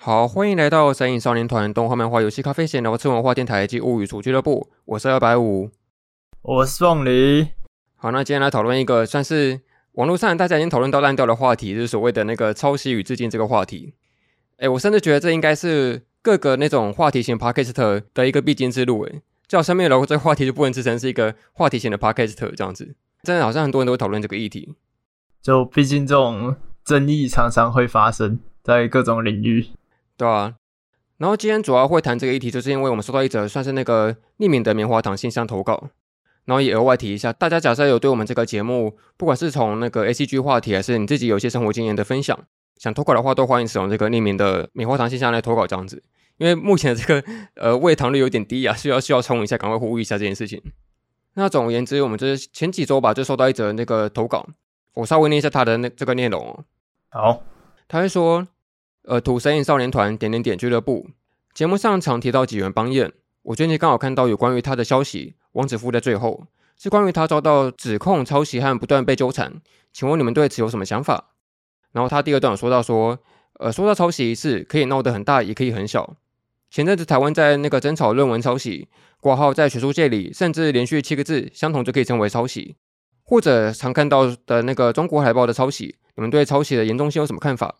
好，欢迎来到神影少年团动画漫画游戏咖啡闲聊次文化电台及物语厨俱乐部。我是二百五，我是凤梨。好，那今天来讨论一个算是网络上大家已经讨论到烂掉的话题，就是所谓的那个抄袭与致敬这个话题。哎，我甚至觉得这应该是各个那种话题型 podcast 的一个必经之路。哎，叫上面聊过这个话题就不能自称是一个话题型的 podcast 这样子。真的好像很多人都会讨论这个议题。就毕竟这种争议常常会发生在各种领域。对啊，然后今天主要会谈这个议题，就是因为我们收到一则算是那个匿名的棉花糖信箱投稿，然后也额外提一下，大家假设有对我们这个节目，不管是从那个 ACG 话题，还是你自己有一些生活经验的分享，想投稿的话，都欢迎使用这个匿名的棉花糖信箱来投稿这样子。因为目前这个呃喂糖率有点低啊，需要需要冲一下，赶快呼吁一下这件事情。那总而言之，我们就是前几周吧，就收到一则那个投稿，我稍微念一下他的那这个内容哦。好，他会说。呃，土神隐少年团点点点俱乐部节目上常提到几元邦彦，我最近刚好看到有关于他的消息。王子夫在最后是关于他遭到指控抄袭和不断被纠缠，请问你们对此有什么想法？然后他第二段有说到说，呃，说到抄袭一事可以闹得很大，也可以很小。前阵子台湾在那个争吵论文抄袭，挂号在学术界里，甚至连续七个字相同就可以称为抄袭，或者常看到的那个中国海报的抄袭，你们对抄袭的严重性有什么看法？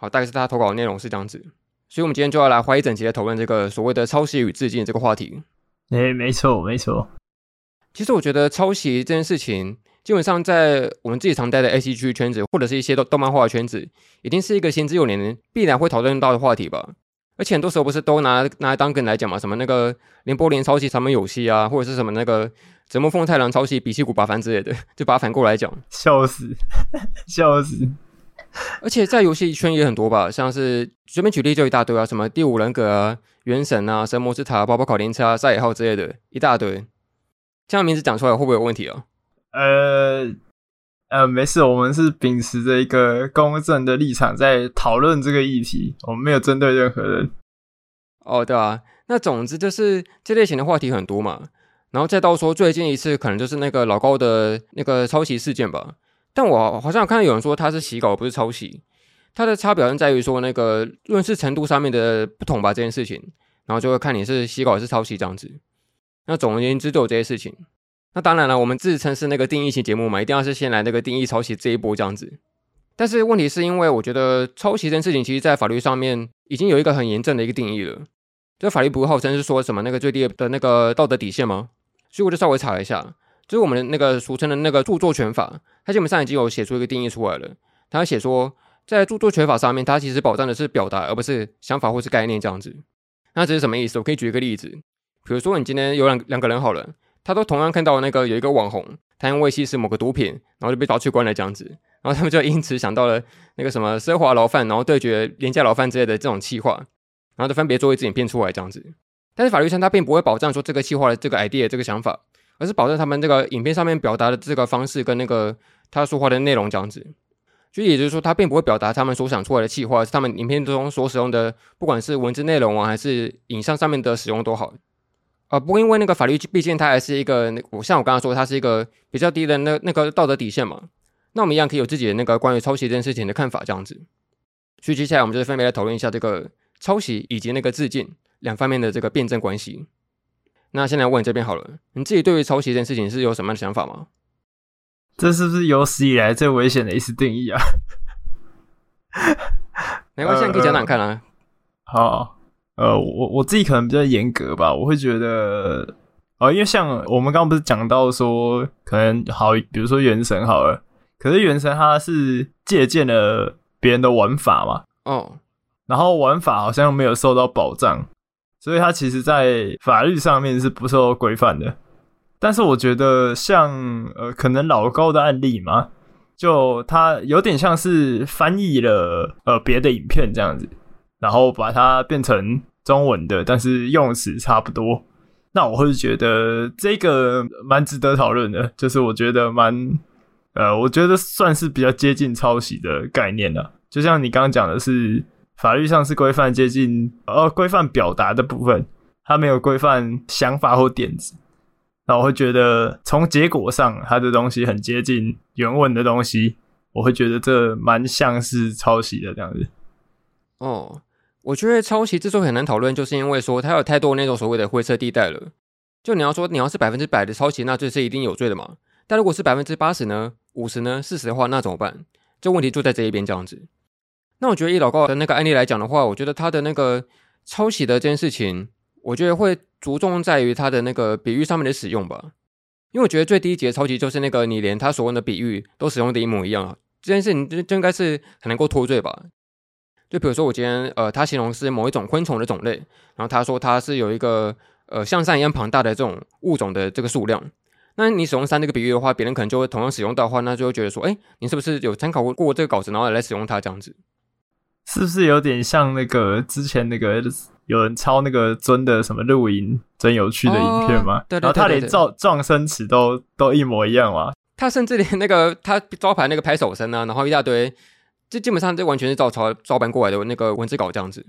好，大概是他投稿的内容是这样子，所以我们今天就要来花一整集来讨论这个所谓的抄袭与致敬这个话题。诶，没错，没错。其实我觉得抄袭这件事情，基本上在我们自己常待的 ACG 圈子，或者是一些动动漫画的圈子，一定是一个行之有年、必然会讨论到的话题吧。而且很多时候不是都拿拿来当梗来讲嘛？什么那个林波林抄袭长门有戏啊，或者是什么那个泽木奉太郎抄袭比西谷八番之类的，就把它反过来讲，笑死，笑死。而且在游戏圈也很多吧，像是随便举例就一大堆啊，什么第五人格啊、原神啊、神魔之塔、跑跑卡丁车啊、赛野号之类的，一大堆。这样名字讲出来会不会有问题啊？呃呃，没事，我们是秉持着一个公正的立场在讨论这个议题，我们没有针对任何人。哦，对啊，那总之就是这类型的话题很多嘛，然后再到说最近一次可能就是那个老高的那个抄袭事件吧。但我好像看到有人说他是洗稿，不是抄袭。他的差表现在于说那个论事程度上面的不同吧，这件事情，然后就会看你是洗稿还是抄袭这样子。那总而言之都有这些事情。那当然了，我们自称是那个定义型节目嘛，一定要是先来那个定义抄袭这一波这样子。但是问题是因为我觉得抄袭这件事情，其实在法律上面已经有一个很严正的一个定义了。这法律不号称是说什么那个最低的那个道德底线吗？所以我就稍微查了一下。就是我们的那个俗称的那个著作权法，它基本上已经有写出一个定义出来了。它写说，在著作权法上面，它其实保障的是表达，而不是想法或是概念这样子。那这是什么意思？我可以举一个例子，比如说你今天有两两个人好了，他都同样看到那个有一个网红，他因为吸食某个毒品，然后就被抓去关了这样子，然后他们就因此想到了那个什么奢华牢饭，然后对决廉价牢饭之类的这种企划，然后就分别做一支影片出来这样子。但是法律上它并不会保障说这个企划的这个 idea 这个想法。而是保证他们这个影片上面表达的这个方式跟那个他说话的内容这样子，所以也就是说，他并不会表达他们所想出来的企划，是他们影片中所使用的，不管是文字内容啊，还是影像上面的使用都好。啊，不过因为那个法律毕竟它还是一个，我像我刚刚说，它是一个比较低的那那个道德底线嘛。那我们一样可以有自己的那个关于抄袭这件事情的看法这样子。所以接下来我们就分别来讨论一下这个抄袭以及那个致敬两方面的这个辩证关系。那先来问你这边好了，你自己对于抄袭这件事情是有什么样的想法吗？这是不是有史以来最危险的一次定义啊？没关系，你可以讲讲看啊。好，呃，我我自己可能比较严格吧，我会觉得，呃，因为像我们刚刚不是讲到说，可能好，比如说《原神》好了，可是《原神》它是借鉴了别人的玩法嘛，哦，然后玩法好像没有受到保障。所以它其实，在法律上面是不受规范的。但是我觉得，像呃，可能老高的案例嘛，就它有点像是翻译了呃别的影片这样子，然后把它变成中文的，但是用词差不多。那我会觉得这个蛮值得讨论的，就是我觉得蛮呃，我觉得算是比较接近抄袭的概念了。就像你刚刚讲的是。法律上是规范接近呃规范表达的部分，它没有规范想法或点子。那我会觉得从结果上，它的东西很接近原文的东西，我会觉得这蛮像是抄袭的这样子。哦，我觉得抄袭之所以很难讨论，就是因为说它有太多那种所谓的灰色地带了。就你要说你要是百分之百的抄袭，那这是一定有罪的嘛？但如果是百分之八十呢、五十呢、四十的话，那怎么办？这问题就在这一边这样子。那我觉得以老高的那个案例来讲的话，我觉得他的那个抄袭的这件事情，我觉得会着重在于他的那个比喻上面的使用吧。因为我觉得最低级的抄袭就是那个你连他所用的比喻都使用的一模一样啊，这件事情就就应该是很能够脱罪吧。就比如说我今天呃，他形容是某一种昆虫的种类，然后他说它是有一个呃像山一样庞大的这种物种的这个数量。那你使用山这个比喻的话，别人可能就会同样使用到的话，那就会觉得说，哎，你是不是有参考过过这个稿子，然后来使用它这样子？是不是有点像那个之前那个有人抄那个尊的什么录音，真有趣的影片吗？哦、对，对，对，对，对，然后他连撞撞声词都都一模一样嘛？他甚至连那个他招牌那个拍手声啊，然后一大堆，这基本上这完全是照抄照搬过来的那个文字稿这样子。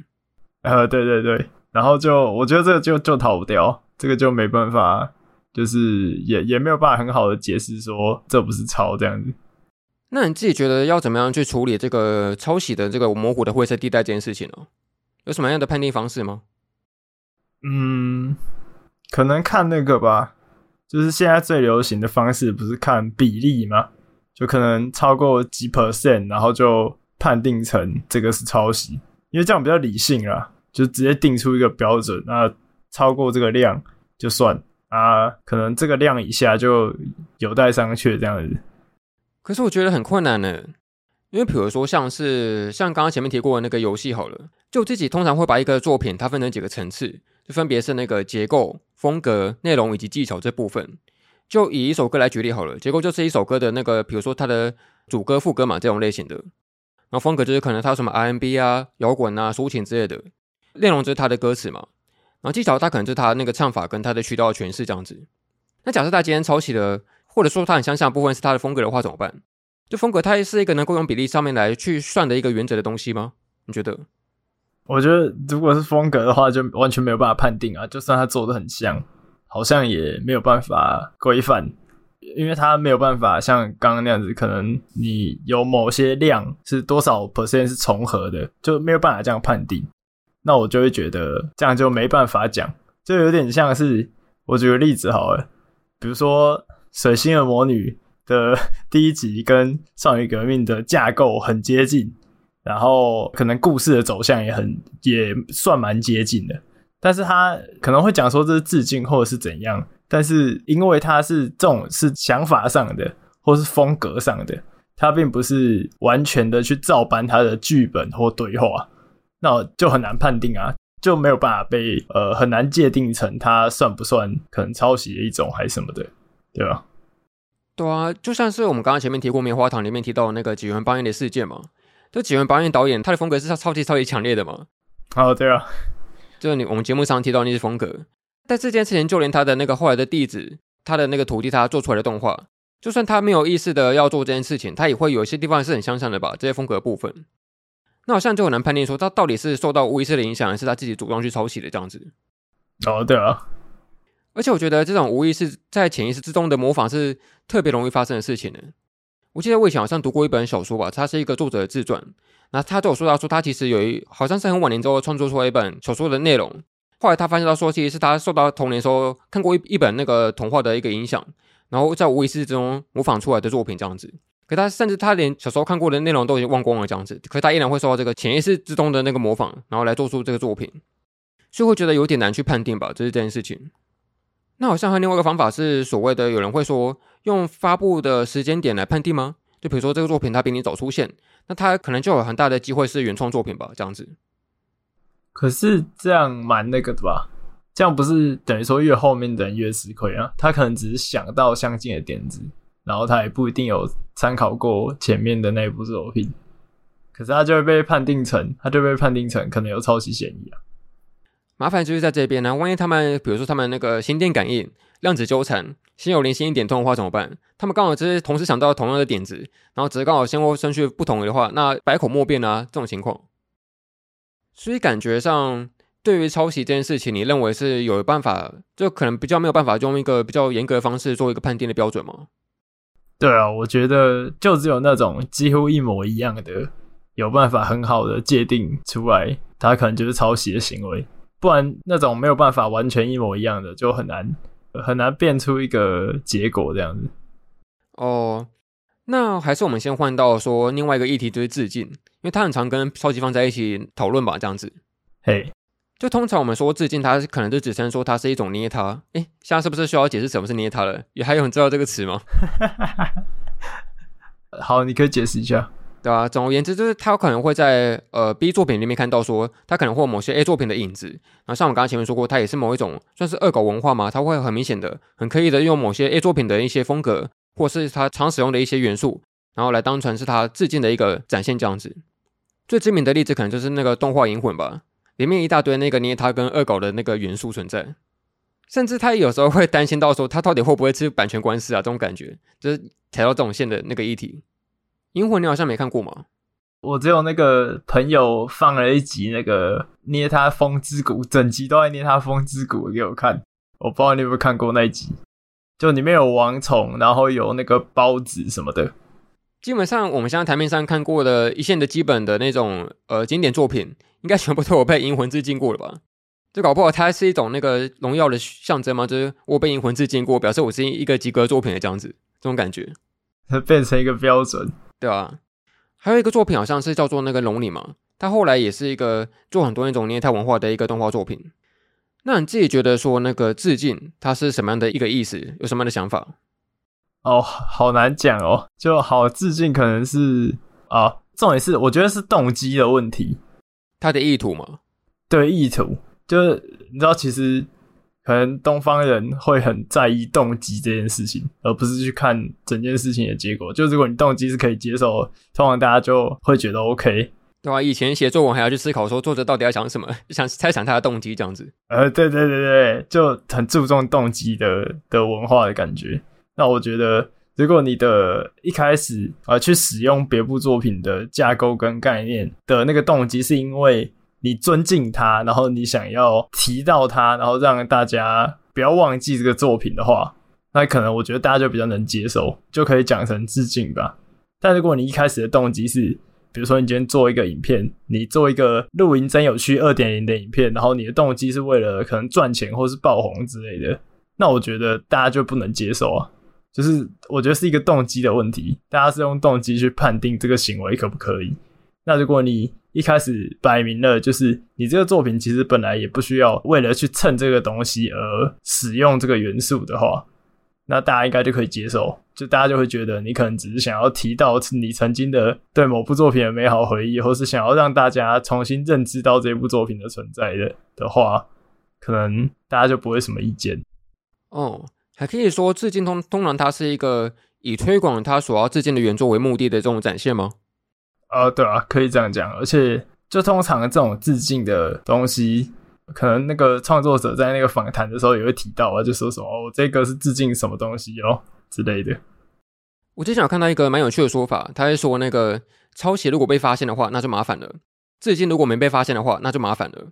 呃，对对对，然后就我觉得这个就就逃不掉，这个就没办法。就是也也没有办法很好的解释说这不是抄这样子。那你自己觉得要怎么样去处理这个抄袭的这个模糊的灰色地带这件事情呢？有什么样的判定方式吗？嗯，可能看那个吧，就是现在最流行的方式不是看比例吗？就可能超过几 percent，然后就判定成这个是抄袭，因为这样比较理性啦，就直接定出一个标准，那超过这个量就算。啊，可能这个量以下就有待商榷这样子。可是我觉得很困难呢，因为比如说像是像刚刚前面提过的那个游戏好了，就自己通常会把一个作品它分成几个层次，就分别是那个结构、风格、内容以及技巧这部分。就以一首歌来举例好了，结构就是一首歌的那个，比如说它的主歌、副歌嘛这种类型的。然后风格就是可能它有什么 R&B 啊、摇滚啊、抒情之类的。内容就是它的歌词嘛。然后技巧，它可能就是他那个唱法跟他的渠道诠释这样子。那假设他今天抄袭了，或者说他很相像的部分是他的风格的话，怎么办？就风格，它是一个能够用比例上面来去算的一个原则的东西吗？你觉得？我觉得如果是风格的话，就完全没有办法判定啊。就算他做的很像，好像也没有办法规范，因为他没有办法像刚刚那样子，可能你有某些量是多少 percent 是重合的，就没有办法这样判定。那我就会觉得这样就没办法讲，就有点像是我举个例子好了，比如说《水星的魔女》的第一集跟《少女革命》的架构很接近，然后可能故事的走向也很也算蛮接近的，但是他可能会讲说这是致敬或者是怎样，但是因为他是这种是想法上的或是风格上的，他并不是完全的去照搬他的剧本或对话。那就很难判定啊，就没有办法被呃很难界定成它算不算可能抄袭的一种还是什么的，对啊？对啊，就像是我们刚刚前面提过《棉花糖》里面提到的那个几元八彦的事件嘛，就几元八彦导演他的风格是超级超级强烈的嘛。哦，对啊，就是你我们节目上提到那些风格，但这件事情就连他的那个后来的弟子，他的那个徒弟，他做出来的动画，就算他没有意识的要做这件事情，他也会有一些地方是很相像的吧，这些风格的部分。那好像就很难判定说他到底是受到无意识的影响，还是他自己主动去抄袭的这样子。哦，对啊。而且我觉得这种无意识在潜意识之中的模仿是特别容易发生的事情呢。我记得我以前好像读过一本小说吧，它是一个作者的自传。那他就有说到说他其实有一好像是很晚年之后创作出来一本小说的内容。后来他发现到说，其实是他受到童年时候看过一一本那个童话的一个影响，然后在无意识之中模仿出来的作品这样子。可他甚至他连小时候看过的内容都已经忘光了这样子，可是他依然会受到这个潜意识之中的那个模仿，然后来做出这个作品，所以会觉得有点难去判定吧，这是这件事情。那好像还有另外一个方法是所谓的有人会说用发布的时间点来判定吗？就比如说这个作品它比你早出现，那它可能就有很大的机会是原创作品吧，这样子。可是这样蛮那个的吧？这样不是等于说越后面的人越吃亏啊？他可能只是想到相近的点子。然后他也不一定有参考过前面的那一部作品，可是他就会被判定成，他就被判定成可能有抄袭嫌疑啊。麻烦就是在这边呢、啊，万一他们，比如说他们那个心电感应、量子纠缠、心有灵犀一点通的话怎么办？他们刚好只是同时想到同样的点子，然后只是刚好先后顺序不同的话，那百口莫辩啊，这种情况。所以感觉上，对于抄袭这件事情，你认为是有办法，就可能比较没有办法用一个比较严格的方式做一个判定的标准吗？对啊，我觉得就只有那种几乎一模一样的，有办法很好的界定出来，它可能就是抄袭的行为。不然那种没有办法完全一模一样的，就很难很难变出一个结果这样子。哦，那还是我们先换到说另外一个议题，就是致敬，因为他很常跟超级放在一起讨论吧，这样子。嘿，就通常我们说致敬，它可能就只称说它是一种捏他。诶，现在是不是需要解释什么是捏他了？也还有人知道这个词吗？好，你可以解释一下。对啊，总而言之，就是他可能会在呃 B 作品里面看到说，他可能会有某些 A 作品的影子。然后像我刚刚前面说过，它也是某一种算是恶搞文化嘛，它会很明显的、很刻意的用某些 A 作品的一些风格，或是他常使用的一些元素，然后来当成是他致敬的一个展现这样子。最知名的例子可能就是那个动画《银魂》吧，里面一大堆那个捏他跟恶搞的那个元素存在，甚至他有时候会担心到说，他到底会不会吃版权官司啊？这种感觉，就是踩到这种线的那个议题。银魂你好像没看过吗？我只有那个朋友放了一集那个捏他风之谷，整集都在捏他风之谷给我看。我不知道你有没有看过那一集，就里面有王虫，然后有那个包子什么的。基本上我们现在台面上看过的一线的基本的那种呃经典作品，应该全部都有被银魂致敬过了吧？就搞不好它是一种那个荣耀的象征吗？就是我被银魂致敬过，表示我是一个及格作品的这样子，这种感觉，它 变成一个标准。对啊，还有一个作品好像是叫做那个龙里嘛，它后来也是一个做很多那种捏他文化的一个动画作品。那你自己觉得说那个致敬它是什么样的一个意思？有什么样的想法？哦，好难讲哦。就好致敬可能是啊，重点是我觉得是动机的问题，他的意图嘛？对，意图就是你知道其实。可能东方人会很在意动机这件事情，而不是去看整件事情的结果。就如果你动机是可以接受，通常大家就会觉得 OK。对啊，以前写作文还要去思考说作者到底要想什么，想猜想他的动机这样子。呃，对对对对，就很注重动机的的文化的感觉。那我觉得，如果你的一开始呃去使用别部作品的架构跟概念的那个动机，是因为。你尊敬他，然后你想要提到他，然后让大家不要忘记这个作品的话，那可能我觉得大家就比较能接受，就可以讲成致敬吧。但如果你一开始的动机是，比如说你今天做一个影片，你做一个露营真有趣二点零的影片，然后你的动机是为了可能赚钱或是爆红之类的，那我觉得大家就不能接受啊。就是我觉得是一个动机的问题，大家是用动机去判定这个行为可不可以。那如果你一开始摆明了，就是你这个作品其实本来也不需要为了去蹭这个东西而使用这个元素的话，那大家应该就可以接受。就大家就会觉得你可能只是想要提到你曾经的对某部作品的美好回忆，或是想要让大家重新认知到这部作品的存在的的话，可能大家就不会什么意见。哦，还可以说致敬通通常它是一个以推广它所要致敬的原作为目的的这种展现吗？呃，对啊，可以这样讲，而且就通常这种致敬的东西，可能那个创作者在那个访谈的时候也会提到啊，就说什么哦，这个是致敬什么东西哦之类的。我之前有看到一个蛮有趣的说法，他是说那个抄袭如果被发现的话，那就麻烦了；致敬如果没被发现的话，那就麻烦了。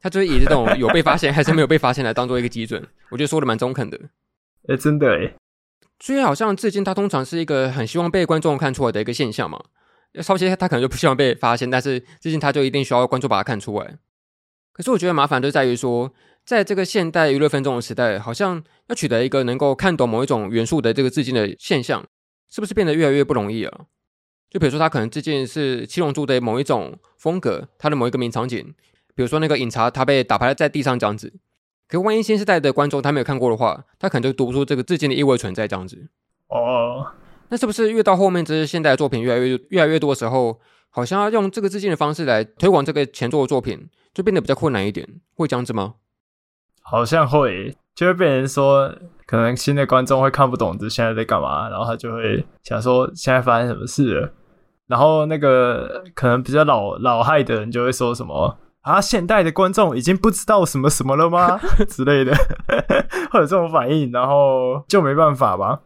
他就是以这种 有被发现还是没有被发现来当做一个基准，我觉得说的蛮中肯的。哎，真的哎，所以好像致敬它通常是一个很希望被观众看出来的一个现象嘛。抄袭他可能就不希望被发现，但是致敬他就一定需要观众把它看出来。可是我觉得麻烦就在于说，在这个现代娱乐分众的时代，好像要取得一个能够看懂某一种元素的这个致敬的现象，是不是变得越来越不容易了？就比如说他可能致敬是七龙珠的某一种风格，它的某一个名场景，比如说那个饮茶他被打趴在地上这样子。可万一新时代的观众他没有看过的话，他可能就读不出这个致敬的意味存在这样子。哦。那是不是越到后面，这些现代作品越来越越来越多的时候，好像要用这个致敬的方式来推广这个前作的作品，就变得比较困难一点？会这样子吗？好像会，就会被人说，可能新的观众会看不懂这现在在干嘛，然后他就会想说现在发生什么事。然后那个可能比较老老害的人就会说什么啊，现代的观众已经不知道什么什么了吗之类的，会有这种反应，然后就没办法吧。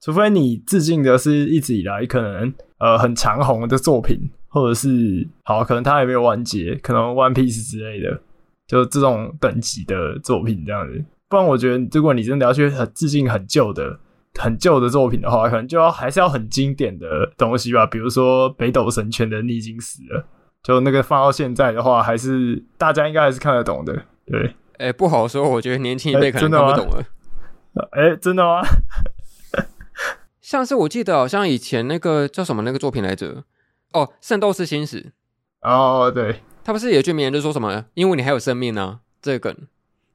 除非你致敬的是一直以来可能呃很长红的作品，或者是好可能它还没有完结，可能 One Piece 之类的，就这种等级的作品这样子。不然我觉得，如果你真的要去很致敬很旧的，很旧的作品的话，可能就要还是要很经典的东西吧，比如说北斗神拳的逆境死了，就那个放到现在的话，还是大家应该还是看得懂的。对，哎、欸，不好说，我觉得年轻一辈可能看不懂了。哎、欸，真的吗？像是我记得好像以前那个叫什么那个作品来着？哦，《圣斗士星矢》。哦，对，他不是有句名言，就说什么“因为你还有生命呢、啊”，这个梗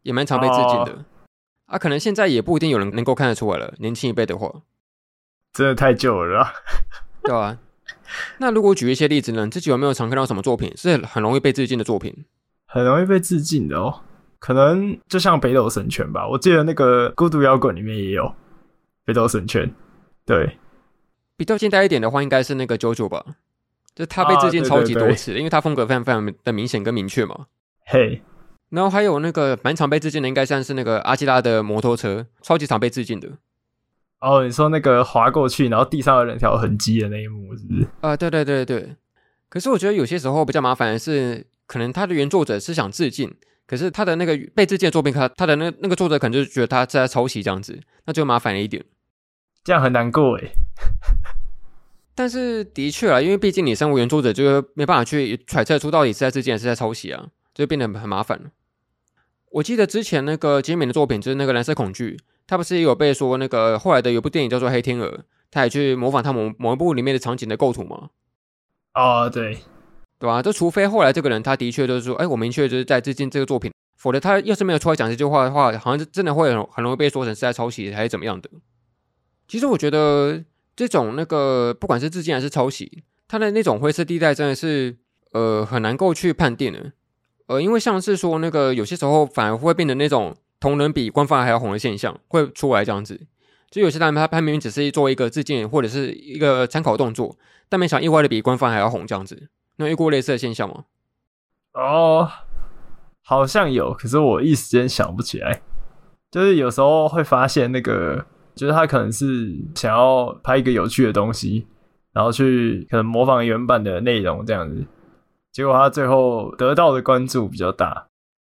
也蛮常被致敬的。哦啊，可能现在也不一定有人能够看得出来了。年轻一辈的话，真的太旧了，对吧、啊？那如果举一些例子呢？自己有没有常看到什么作品是很容易被致敬的作品？很容易被致敬的哦，可能就像《北斗神拳》吧。我记得那个《孤独摇滚》里面也有《北斗神拳》。对，比较近代一点的话，应该是那个 JoJo 吧。就他被致敬超级多次，啊、对对对，因为他风格非常非常的明显跟明确嘛。嘿。然后还有那个蛮常被致敬的，应该算是那个阿基拉的摩托车，超级常被致敬的。哦，你说那个滑过去，然后地上有两条痕迹的那一幕，是不是？啊、呃，对对对对。可是我觉得有些时候比较麻烦的是，可能他的原作者是想致敬，可是他的那个被致敬的作品，他他的那那个作者可能就觉得他在抄袭这样子，那就麻烦了一点。这样很难过诶。但是的确啊，因为毕竟你身为原作者，就没办法去揣测出到底是在致敬还是在抄袭啊，就变得很麻烦了。我记得之前那个金敏的作品就是那个蓝色恐惧，他不是也有被说那个后来的有部电影叫做《黑天鹅》，他也去模仿他某某一部里面的场景的构图吗？哦，对，对吧？就除非后来这个人他的确就是说，哎，我明确就是在致敬这个作品，否则他要是没有出来讲这句话的话，好像是真的会很很容易被说成是在抄袭还是怎么样的。其实我觉得这种那个不管是致敬还是抄袭，他的那种灰色地带真的是呃很难够去判定的。呃，因为像是说那个有些时候反而会变成那种同人比官方还要红的现象会出来这样子，就有些人他他明明只是做一个致敬或者是一个参考动作，但没想意外的比官方还要红这样子，那遇过类似的现象吗？哦，好像有，可是我一时间想不起来。就是有时候会发现那个，就是他可能是想要拍一个有趣的东西，然后去可能模仿原版的内容这样子。结果他最后得到的关注比较大，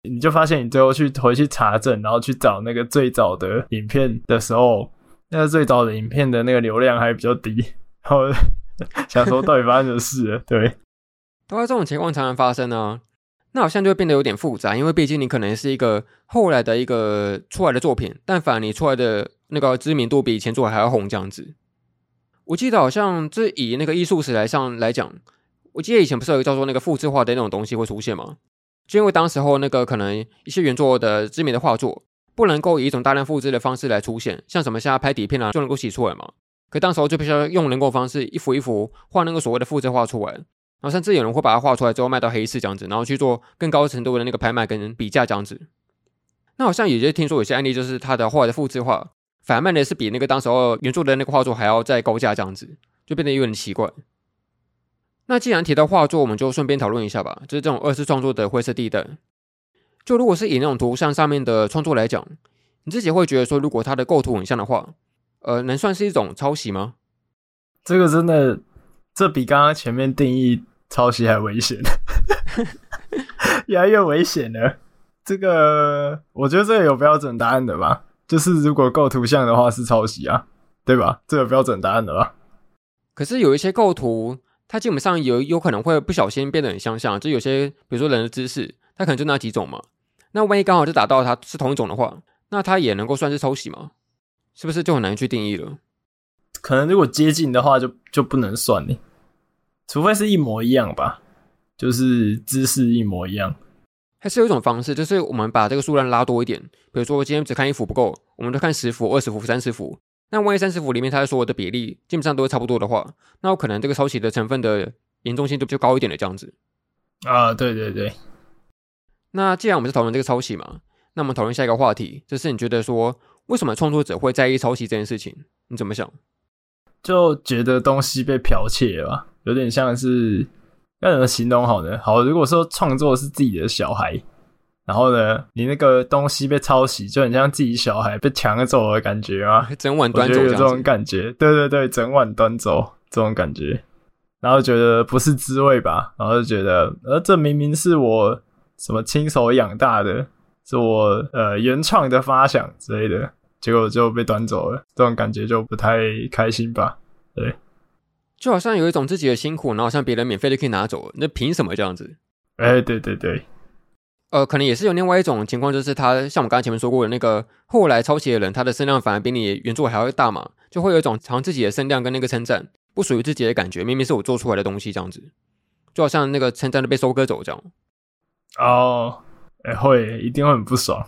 你就发现你最后去回去查证，然后去找那个最早的影片的时候，那个最早的影片的那个流量还比较低，然后 想说到底发生什么事了？对，都在这种情况常常发生呢、啊。那好像就会变得有点复杂，因为毕竟你可能是一个后来的一个出来的作品，但反而你出来的那个知名度比以前做的还要红这样子。我记得好像这以那个艺术史来上来讲。我记得以前不是有一个叫做那个复制画的那种东西会出现吗？就因为当时候那个可能一些原作的知名的画作不能够以一种大量复制的方式来出现，像什么现在拍底片啊就能够洗出来嘛。可当时候就必须要用人工方式一幅一幅画那个所谓的复制画出来，然后甚至有人会把它画出来之后卖到黑市这样子，然后去做更高程度的那个拍卖跟比价这样子。那好像也就听说有些案例就是他的画的复制画反而卖的是比那个当时候原作的那个画作还要再高价这样子，就变得有点奇怪。那既然提到画作，我们就顺便讨论一下吧。就是这种二次创作的灰色地带。就如果是以那种图像上面的创作来讲，你自己会觉得说，如果它的构图很像的话，呃，能算是一种抄袭吗？这个真的，这比刚刚前面定义抄袭还危险，越来越危险了。这个，我觉得这个有标准答案的吧？就是如果构图像的话是抄袭啊，对吧？这有标准答案的吧？可是有一些构图。它基本上有有可能会不小心变得很相像，就有些比如说人的姿势，它可能就那几种嘛。那万一刚好就打到它是同一种的话，那它也能够算是抄袭吗？是不是就很难去定义了？可能如果接近的话就，就就不能算呢，除非是一模一样吧，就是姿势一模一样。还是有一种方式，就是我们把这个数量拉多一点，比如说今天只看一幅不够，我们就看十幅、二十幅、三十幅。那万一三十幅里面，它的所有的比例基本上都是差不多的话，那我可能这个抄袭的成分的严重性就就高一点的这样子。啊，对对对。那既然我们是讨论这个抄袭嘛，那我们讨论下一个话题，就是你觉得说，为什么创作者会在意抄袭这件事情？你怎么想？就觉得东西被剽窃了吧，有点像是要怎么形容好呢？好，如果说创作是自己的小孩。然后呢，你那个东西被抄袭，就很像自己小孩被抢走的感觉啊，整碗端走这，有这种感觉。对对对，整碗端走这种感觉，然后觉得不是滋味吧？然后就觉得，呃，这明明是我什么亲手养大的，是我呃原创的发想之类的，结果就被端走了，这种感觉就不太开心吧？对，就好像有一种自己的辛苦，然后像别人免费就可以拿走，那凭什么这样子？哎、欸，对对对，呃，可能也是有另外一种情况，就是他像我们刚才前面说过的那个后来抄袭的人，他的声量反而比你原作还要大嘛，就会有一种尝自己的声量跟那个称赞不属于自己的感觉，明明是我做出来的东西这样子，就好像那个称赞都被收割走这样。哦，哎、欸，会一定会很不爽。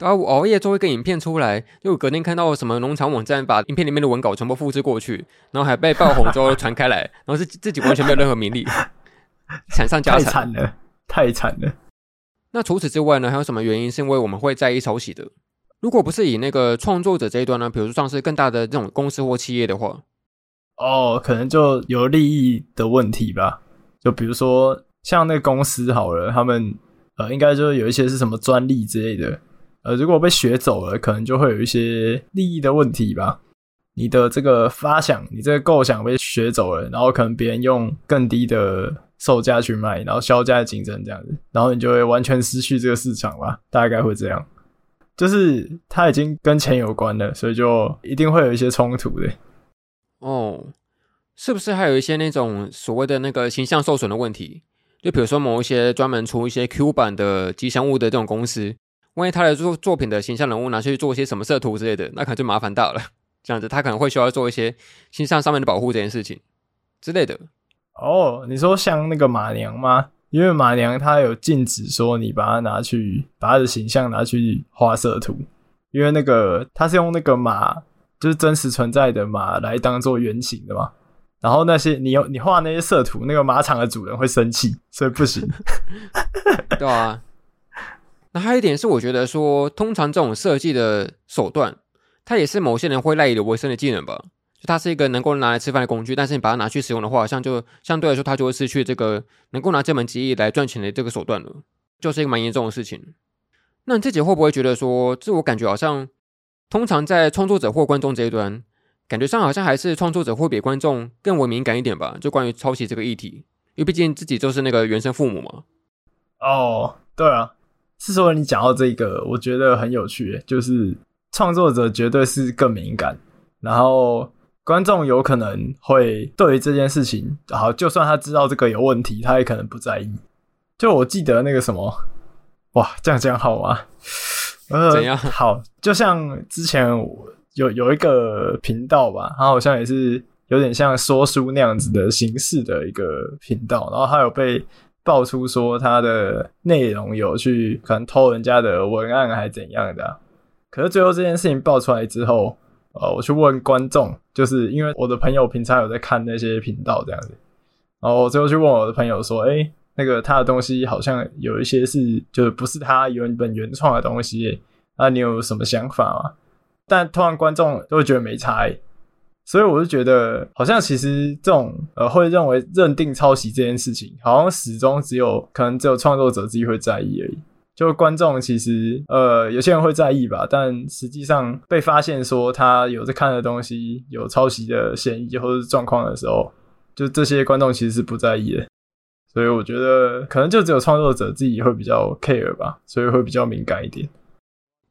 然后我熬夜做一个影片出来，就隔天看到什么农场网站把影片里面的文稿全部复制过去，然后还被爆红之后传开来，然后是自己完全没有任何名利，惨上加惨，太惨了，太惨了。那除此之外呢，还有什么原因是因为我们会在意抄袭的？如果不是以那个创作者这一端呢，比如说像是更大的这种公司或企业的话，哦，可能就有利益的问题吧。就比如说像那个公司好了，他们呃，应该就是有一些是什么专利之类的。呃，如果被学走了，可能就会有一些利益的问题吧。你的这个发想，你这个构想被学走了，然后可能别人用更低的售价去卖，然后削价竞争这样子，然后你就会完全失去这个市场吧。大概会这样，就是它已经跟钱有关了，所以就一定会有一些冲突的。哦，是不是还有一些那种所谓的那个形象受损的问题？就比如说某一些专门出一些 Q 版的吉祥物的这种公司。万一他的作作品的形象人物拿去做一些什么色图之类的，那可能就麻烦大了。这样子，他可能会需要做一些形象上面的保护这件事情之类的。哦，你说像那个马娘吗？因为马娘她有禁止说你把它拿去把它的形象拿去画色图，因为那个她是用那个马，就是真实存在的马来当做原型的嘛。然后那些你有你画那些色图，那个马场的主人会生气，所以不行。对啊。那还有一点是，我觉得说，通常这种设计的手段，它也是某些人会赖以为生的技能吧。就它是一个能够拿来吃饭的工具，但是你把它拿去使用的话，像就相对来说，它就会失去这个能够拿这门技艺来赚钱的这个手段了，就是一个蛮严重的事情。那你自己会不会觉得说，自我感觉好像，通常在创作者或观众这一端，感觉上好像还是创作者会比观众更为敏感一点吧？就关于抄袭这个议题，因为毕竟自己就是那个原生父母嘛。哦，对啊。是说你讲到这个，我觉得很有趣，就是创作者绝对是更敏感，然后观众有可能会对于这件事情，然后就算他知道这个有问题，他也可能不在意。就我记得那个什么，哇，这样讲好吗？呃，怎样？好，就像之前有有一个频道吧，它好像也是有点像说书那样子的形式的一个频道，然后它有被。爆出说他的内容有去可能偷人家的文案还是怎样的，可是最后这件事情爆出来之后，呃，我去问观众，就是因为我的朋友平常有在看那些频道这样子，然后我最后去问我的朋友说，诶，那个他的东西好像有一些是就是不是他原本原创的东西，那你有什么想法吗？但通常观众都会觉得没差。所以我就觉得，好像其实这种呃，会认为认定抄袭这件事情，好像始终只有可能只有创作者自己会在意而已。就观众其实呃，有些人会在意吧，但实际上被发现说他有在看的东西有抄袭的嫌疑或者是状况的时候，就这些观众其实是不在意的。所以我觉得可能就只有创作者自己会比较 care 吧，所以会比较敏感一点。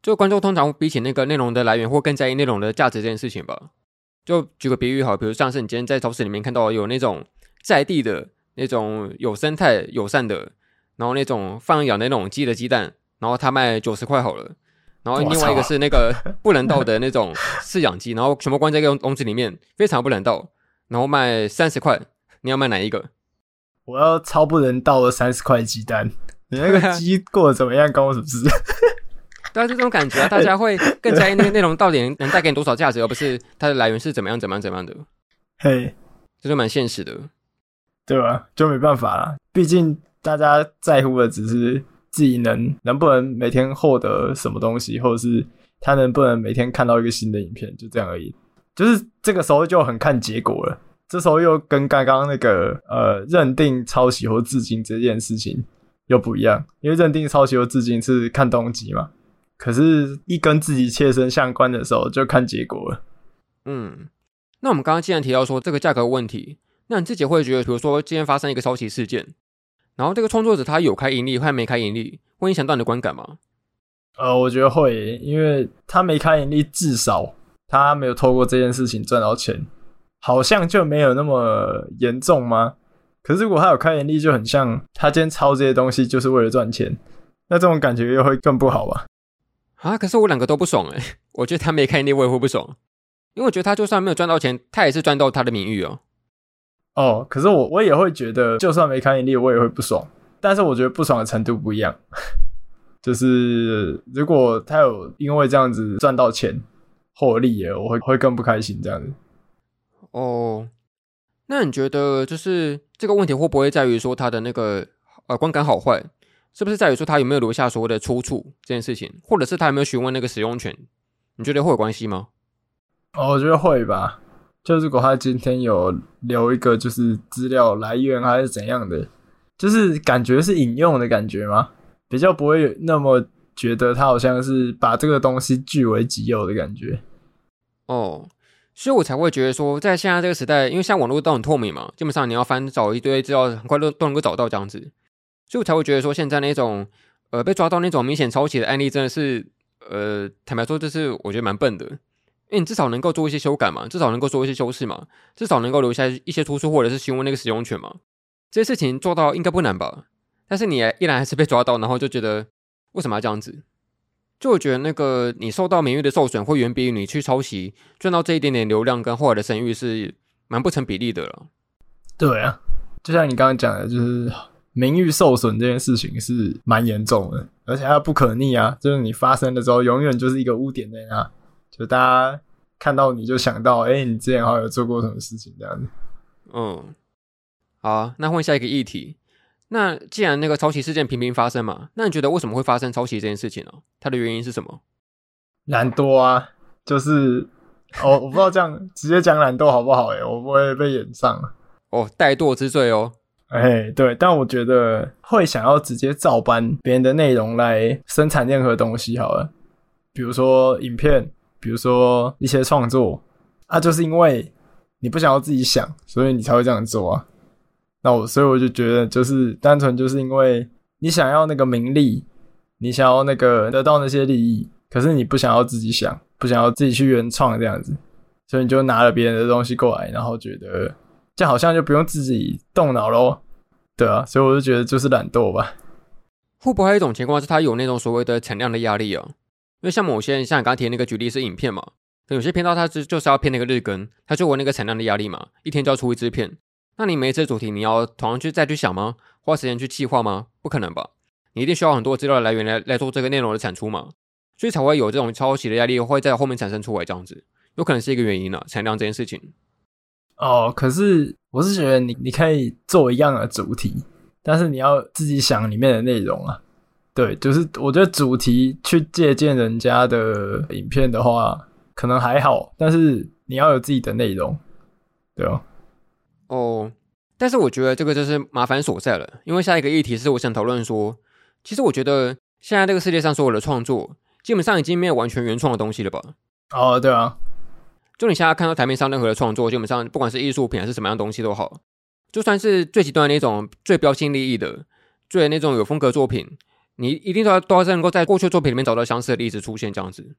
就观众通常比起那个内容的来源，或更在意内容的价值这件事情吧。就举个比喻好，比如像是你今天在超市里面看到有那种在地的那种有生态友善的，然后那种放养的那种鸡的鸡蛋，然后它卖九十块好了，然后另外一个是那个不人道的那种饲养鸡，然后全部关在一个笼子里面，非常不人道，然后卖三十块，你要卖哪一个？我要超不人道的三十块鸡蛋，你那个鸡过得怎么样，关我什么事？对啊，就这种感觉啊，大家会更在意那个内容到底能带给你多少价值，而不是它的来源是怎么样、怎么样、怎么样的。嘿，这就蛮现实的，对吧？就没办法啦，毕竟大家在乎的只是自己能能不能每天获得什么东西，或者是他能不能每天看到一个新的影片，就这样而已。就是这个时候就很看结果了。这时候又跟刚刚那个呃认定抄袭或致敬这件事情又不一样，因为认定抄袭或致敬是看动机嘛。可是，一跟自己切身相关的时候，就看结果了。嗯，那我们刚刚既然提到说这个价格问题，那你自己会觉得，比如说今天发生一个抄袭事件，然后这个创作者他有开盈利，还没开盈利，会影响到你的观感吗？呃，我觉得会，因为他没开盈利，至少他没有透过这件事情赚到钱，好像就没有那么严重吗？可是如果他有开盈利，就很像他今天抄这些东西就是为了赚钱，那这种感觉又会更不好吧？啊，可是我两个都不爽哎，我觉得他没开盈利，我也会不爽，因为我觉得他就算没有赚到钱，他也是赚到他的名誉哦。哦，可是我我也会觉得，就算没开盈利，我也会不爽，但是我觉得不爽的程度不一样。就是如果他有因为这样子赚到钱获利了，我会会更不开心这样子。哦，那你觉得就是这个问题会不会在于说他的那个呃观感好坏，是不是在于说他有没有留下所谓的出处这件事情，或者是他有没有询问那个使用权？你觉得会有关系吗？哦，我觉得会吧。就如果他今天有留一个就是资料来源还是怎样的，就是感觉是引用的感觉吗？比较不会那么觉得他好像是把这个东西据为己有的感觉哦，所以我才会觉得说，在现在这个时代，因为现在网络都很透明嘛，基本上你要翻找一堆资料，很快都都能够找到这样子，所以我才会觉得说，现在那种呃被抓到那种明显抄袭的案例，真的是呃坦白说，这是我觉得蛮笨的，因为你至少能够做一些修改嘛，至少能够做一些修饰嘛，至少能够留下一些突出，或者是询问那个使用权嘛，这些事情做到应该不难吧。但是你依然还是被抓到，然后就觉得为什么要这样子？就我觉得那个你受到名誉的受损，会远比你去抄袭赚到这一点点流量跟后来的声誉是蛮不成比例的了。对啊，就像你刚刚讲的，就是名誉受损这件事情是蛮严重的，而且它不可逆啊，就是你发生的时候永远就是一个污点在那，就大家看到你就想到，哎、欸，你之前好像有做过什么事情这样子。嗯，好，那换下一个议题。那既然那个抄袭事件频频发生嘛，那你觉得为什么会发生抄袭这件事情呢？它的原因是什么？懒惰啊，就是哦，我不知道这样 直接讲懒惰好不好？诶，我不会被演上哦，怠惰之罪哦。哎，对，但我觉得会想要直接照搬别人的内容来生产任何东西好了，比如说影片，比如说一些创作。啊，就是因为你不想要自己想，所以你才会这样做啊。那我所以我就觉得，就是单纯就是因为你想要那个名利，你想要那个得到那些利益，可是你不想要自己想，不想要自己去原创这样子，所以你就拿了别人的东西过来，然后觉得这好像就不用自己动脑咯。对啊，所以我就觉得就是懒惰吧。会不会还有一种情况是，他有那种所谓的产量的压力啊？因为像某些人，像你刚刚提的那个举例是影片嘛，有些频道它是就是要骗那个日更，他就有那个产量的压力嘛，一天就要出一支片。那你每一次主题你要同样去再去想吗？花时间去计划吗？不可能吧！你一定需要很多资料来源来来做这个内容的产出嘛，所以才会有这种抄袭的压力会在后面产生出来这样子，有可能是一个原因呢、啊，产量这件事情。哦，可是我是觉得你你可以做一样的主题，但是你要自己想里面的内容啊。对，就是我觉得主题去借鉴人家的影片的话，可能还好，但是你要有自己的内容，对哦。哦，但是我觉得这个就是麻烦所在了，因为下一个议题是我想讨论说，其实我觉得现在这个世界上所有的创作，基本上已经没有完全原创的东西了吧？哦，对啊，就你现在看到台面上任何的创作，基本上不管是艺术品还是什么样东西都好，就算是最极端的那种最标新立异的、最那种有风格作品，你一定都要都要能够在过去作品里面找到相似的例子出现这样子。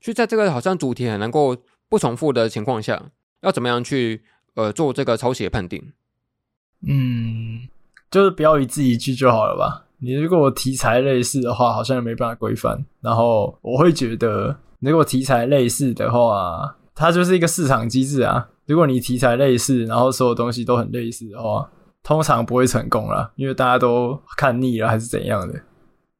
所以在这个好像主题很能够不重复的情况下，要怎么样去？呃，做这个抄袭判定，嗯，就是不要一字一句就好了吧？你如果题材类似的话，好像也没办法规范。然后我会觉得，如果题材类似的话，它就是一个市场机制啊。如果你题材类似，然后所有东西都很类似的话，通常不会成功啦，因为大家都看腻了还是怎样的。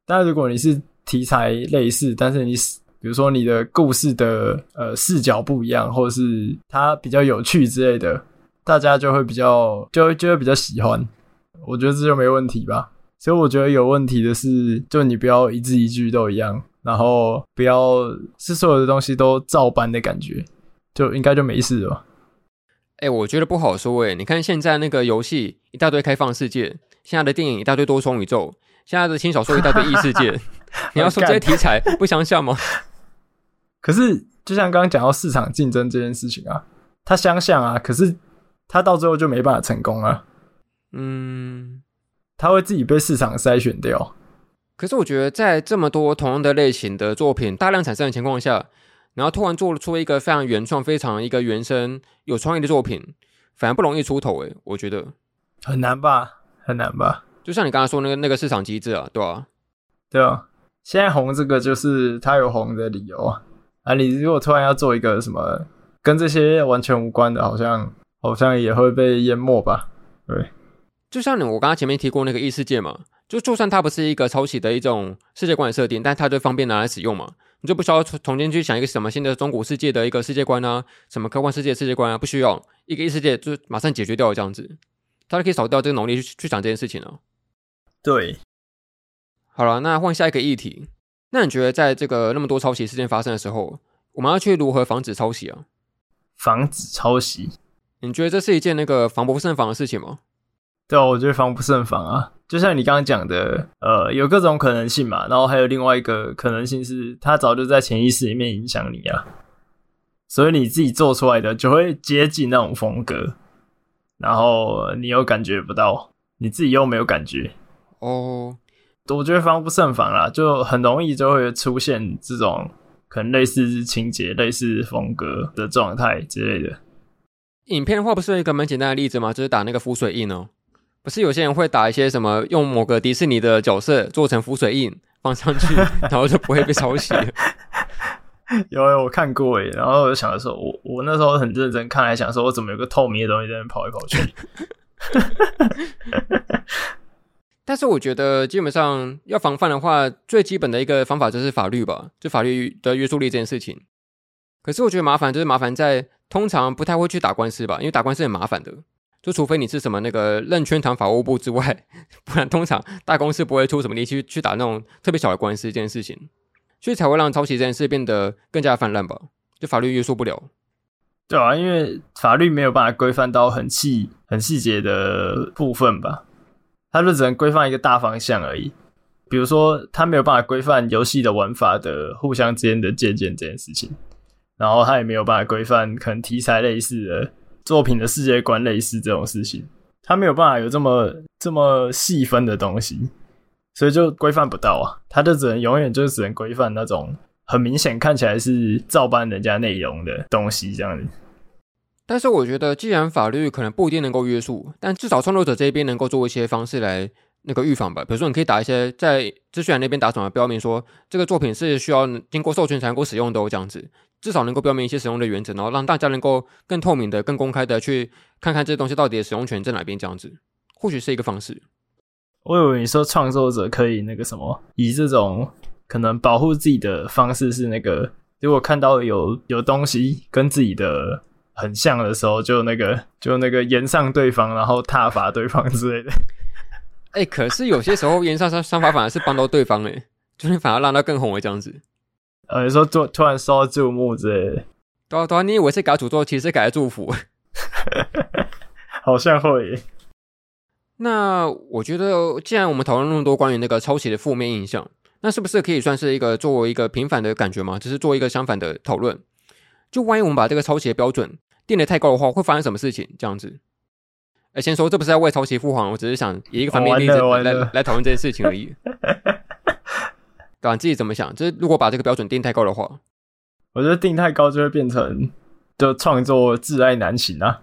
但如果你是题材类似，但是你比如说你的故事的呃视角不一样，或者是它比较有趣之类的，大家就会比较就就会比较喜欢。我觉得这就没问题吧。所以我觉得有问题的是，就你不要一字一句都一样，然后不要是所有的东西都照搬的感觉，就应该就没事了吧。哎、欸，我觉得不好说哎、欸。你看现在那个游戏一大堆开放世界，现在的电影一大堆多重宇宙，现在的轻小说一大堆异世界，你要说这些题材不相像吗？可是，就像刚刚讲到市场竞争这件事情啊，它相像啊，可是它到最后就没办法成功啊。嗯，它会自己被市场筛选掉。可是我觉得，在这么多同样的类型的作品大量产生的情况下，然后突然做出一个非常原创、非常一个原生、有创意的作品，反而不容易出头诶，我觉得很难吧，很难吧。就像你刚才说那个那个市场机制啊，对吧、啊？对啊，现在红这个就是它有红的理由啊。啊，你如果突然要做一个什么跟这些完全无关的，好像好像也会被淹没吧？对，就像你我刚刚前面提过那个异世界嘛。就就算它不是一个抄袭的一种世界观的设定，但它就方便拿来使用嘛，你就不需要重新去想一个什么新的中古世界的一个世界观啊，什么科幻世界的世界观啊，不需要一个异世界就马上解决掉这样子，他就可以少掉这个能力去去想这件事情了。对，好了，那换下一个议题，那你觉得在这个那么多抄袭事件发生的时候，我们要去如何防止抄袭啊？防止抄袭？你觉得这是一件那个防不胜防的事情吗？对啊，我觉得防不胜防啊。就像你刚刚讲的，呃，有各种可能性嘛。然后还有另外一个可能性是，他早就在潜意识里面影响你啊。所以你自己做出来的就会接近那种风格，然后你又感觉不到，你自己又没有感觉。哦，我觉得防不胜防啦，就很容易就会出现这种可能类似情节、类似风格的状态之类的。影片的话，不是有一个蛮简单的例子吗？就是打那个浮水印哦。不是有些人会打一些什么，用某个迪士尼的角色做成浮水印放上去，然后就不会被抄袭。有有我看过诶，然后我就想的时候，我我那时候很认真看，还想说我怎么有个透明的东西在那跑来跑去。但是我觉得基本上要防范的话，最基本的一个方法就是法律吧，就法律的约束力这件事情。可是我觉得麻烦就是麻烦在通常不太会去打官司吧，因为打官司很麻烦的。就除非你是什么那个任天堂法务部之外，不然通常大公司不会出什么力气去打那种特别小的官司这件事情，所以才会让抄袭这件事变得更加泛滥吧？就法律约束不了。对啊，因为法律没有办法规范到很细、很细节的部分吧，它就只能规范一个大方向而已。比如说，它没有办法规范游戏的玩法的互相之间的借鉴这件事情，然后它也没有办法规范可能题材类似的。作品的世界观类似这种事情，他没有办法有这么这么细分的东西，所以就规范不到啊。他就只能永远就只能规范那种很明显看起来是照搬人家内容的东西这样子。但是我觉得，既然法律可能不一定能够约束，但至少创作者这边能够做一些方式来那个预防吧。比如说，你可以打一些在资讯栏那边打什么标明说，这个作品是需要经过授权才能够使用的哦，这样子。至少能够标明一些使用的原则，然后让大家能够更透明的、更公开的去看看这些东西到底的使用权在哪边，这样子或许是一个方式。我以为你说创作者可以那个什么，以这种可能保护自己的方式是那个，如果看到有有东西跟自己的很像的时候，就那个就那个延上对方，然后挞伐对方之类的。哎、欸，可是有些时候炎上 上法反而是帮到对方，哎，就是反而让他更红，这样子。呃，你说突突然受到注目之类的，对啊对啊，你以为是给他诅咒，其实是给他祝福，好像会。那我觉得，既然我们讨论那么多关于那个抄袭的负面印象，那是不是可以算是一个作为一个平反的感觉嘛？只是做一个相反的讨论。就万一我们把这个抄袭的标准定得太高的话，会发生什么事情？这样子。哎，先说这不是在为抄袭父皇，我只是想以一个反面例子来来 来讨论这件事情而已。你自己怎么想？就是如果把这个标准定太高的话，我觉得定太高就会变成就创作自爱难行啊。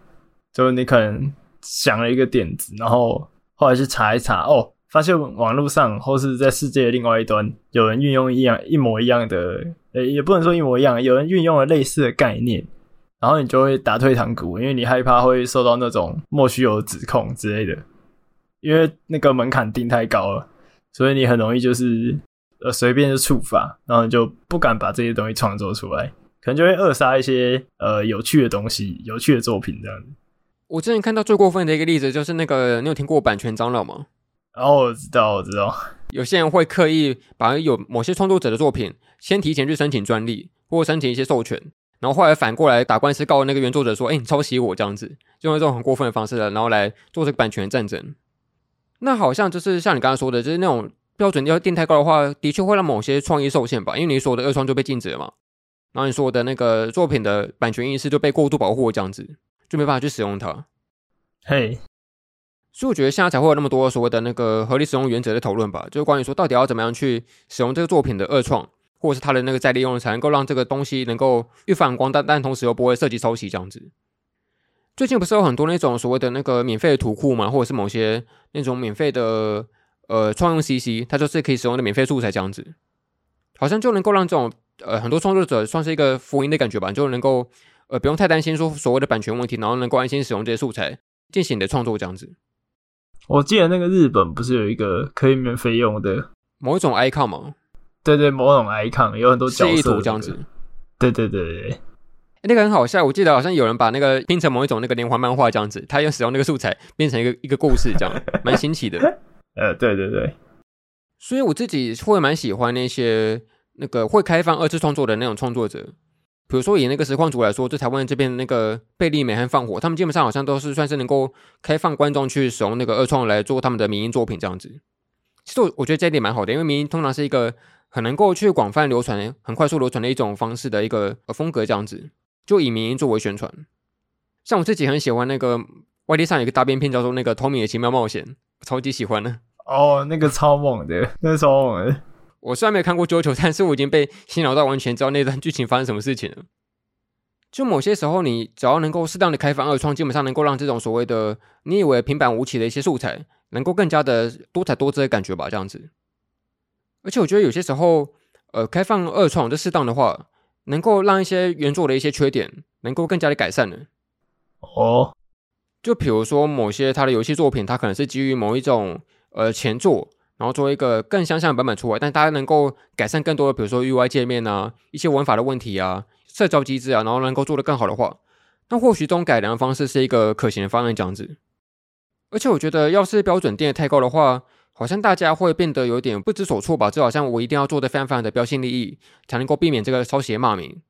就你可能想了一个点子，然后后来去查一查，哦，发现网络上或是在世界的另外一端有人运用一样一模一样的，诶，也不能说一模一样，有人运用了类似的概念，然后你就会打退堂鼓，因为你害怕会受到那种莫须有的指控之类的，因为那个门槛定太高了，所以你很容易就是。呃，随便就触发，然后你就不敢把这些东西创作出来，可能就会扼杀一些呃有趣的东西、有趣的作品这样子。我之前看到最过分的一个例子，就是那个你有听过版权长老吗？哦，我知道，我知道，有些人会刻意把有某些创作者的作品先提前去申请专利，或申请一些授权，然后后来反过来打官司告那个原作者说：“哎，你抄袭我这样子。”就用这种很过分的方式了，然后来做这个版权战争。那好像就是像你刚刚说的，就是那种。标准要定太高的话，的确会让某些创意受限吧，因为你所有的二创就被禁止了嘛。然后你说的那个作品的版权意识就被过度保护，这样子就没办法去使用它。嘿，所以我觉得现在才会有那么多所谓的那个合理使用原则的讨论吧，就是关于说到底要怎么样去使用这个作品的二创，或者是它的那个再利用，才能够让这个东西能够越发光大，但同时又不会涉及抄袭这样子。最近不是有很多那种所谓的那个免费的图库嘛，或者是某些那种免费的呃创用 CC，它就是可以使用的免费素材这样子，好像就能够让这种呃很多创作者算是一个福音的感觉吧，就能够呃不用太担心说所谓的版权问题，然后能够安心使用这些素材进行你的创作这样子。我记得那个日本不是有一个可以免费用的某一种 icon 吗？对对，某种 icon 有很多角色图这样子。对对对对，欸，那个很好笑。我记得好像有人把那个拼成某一种那个连环漫画这样子，他用使用那个素材变成一个一个故事这样，蛮新奇的。呃，对对对。所以我自己会蛮喜欢那些那个会开放二次创作的那种创作者。比如说以那个实况主来说，就台湾这边那个贝利美和放火，他们基本上好像都是算是能够开放观众去使用那个二创来做他们的民音作品这样子。其实我我觉得这一点蛮好的，因为迷因通常是一个很能够去广泛流传、很快速流传的一种方式的一个风格这样子。就以民音作为宣传，像我自己很喜欢那个外地上有一个大便片叫做那个 Tommy 的奇妙冒险，超级喜欢的。哦，那个超猛的，那个超猛的。我虽然没有看过《桌球》，但是我已经被洗脑到完全知道那段剧情发生什么事情了。就某些时候，你只要能够适当的开放二创，基本上能够让这种所谓的你以为平板无奇的一些素材，能够更加的多彩多姿的感觉吧，这样子。而且我觉得有些时候，呃，开放二创这适当的话，能够让一些原作的一些缺点能够更加的改善呢。哦，就比如说某些他的游戏作品，它可能是基于某一种呃前作。然后做一个更相像的版本出来，但大家能够改善更多的，比如说 UI 界面啊，一些玩法的问题啊，社交机制啊，然后能够做得更好的话，那或许这种改良的方式是一个可行的方案，这样子。而且我觉得，要是标准定得太高的话，好像大家会变得有点不知所措吧？就好像我一定要做的非常非常的标新立异，才能够避免这个抄袭骂名。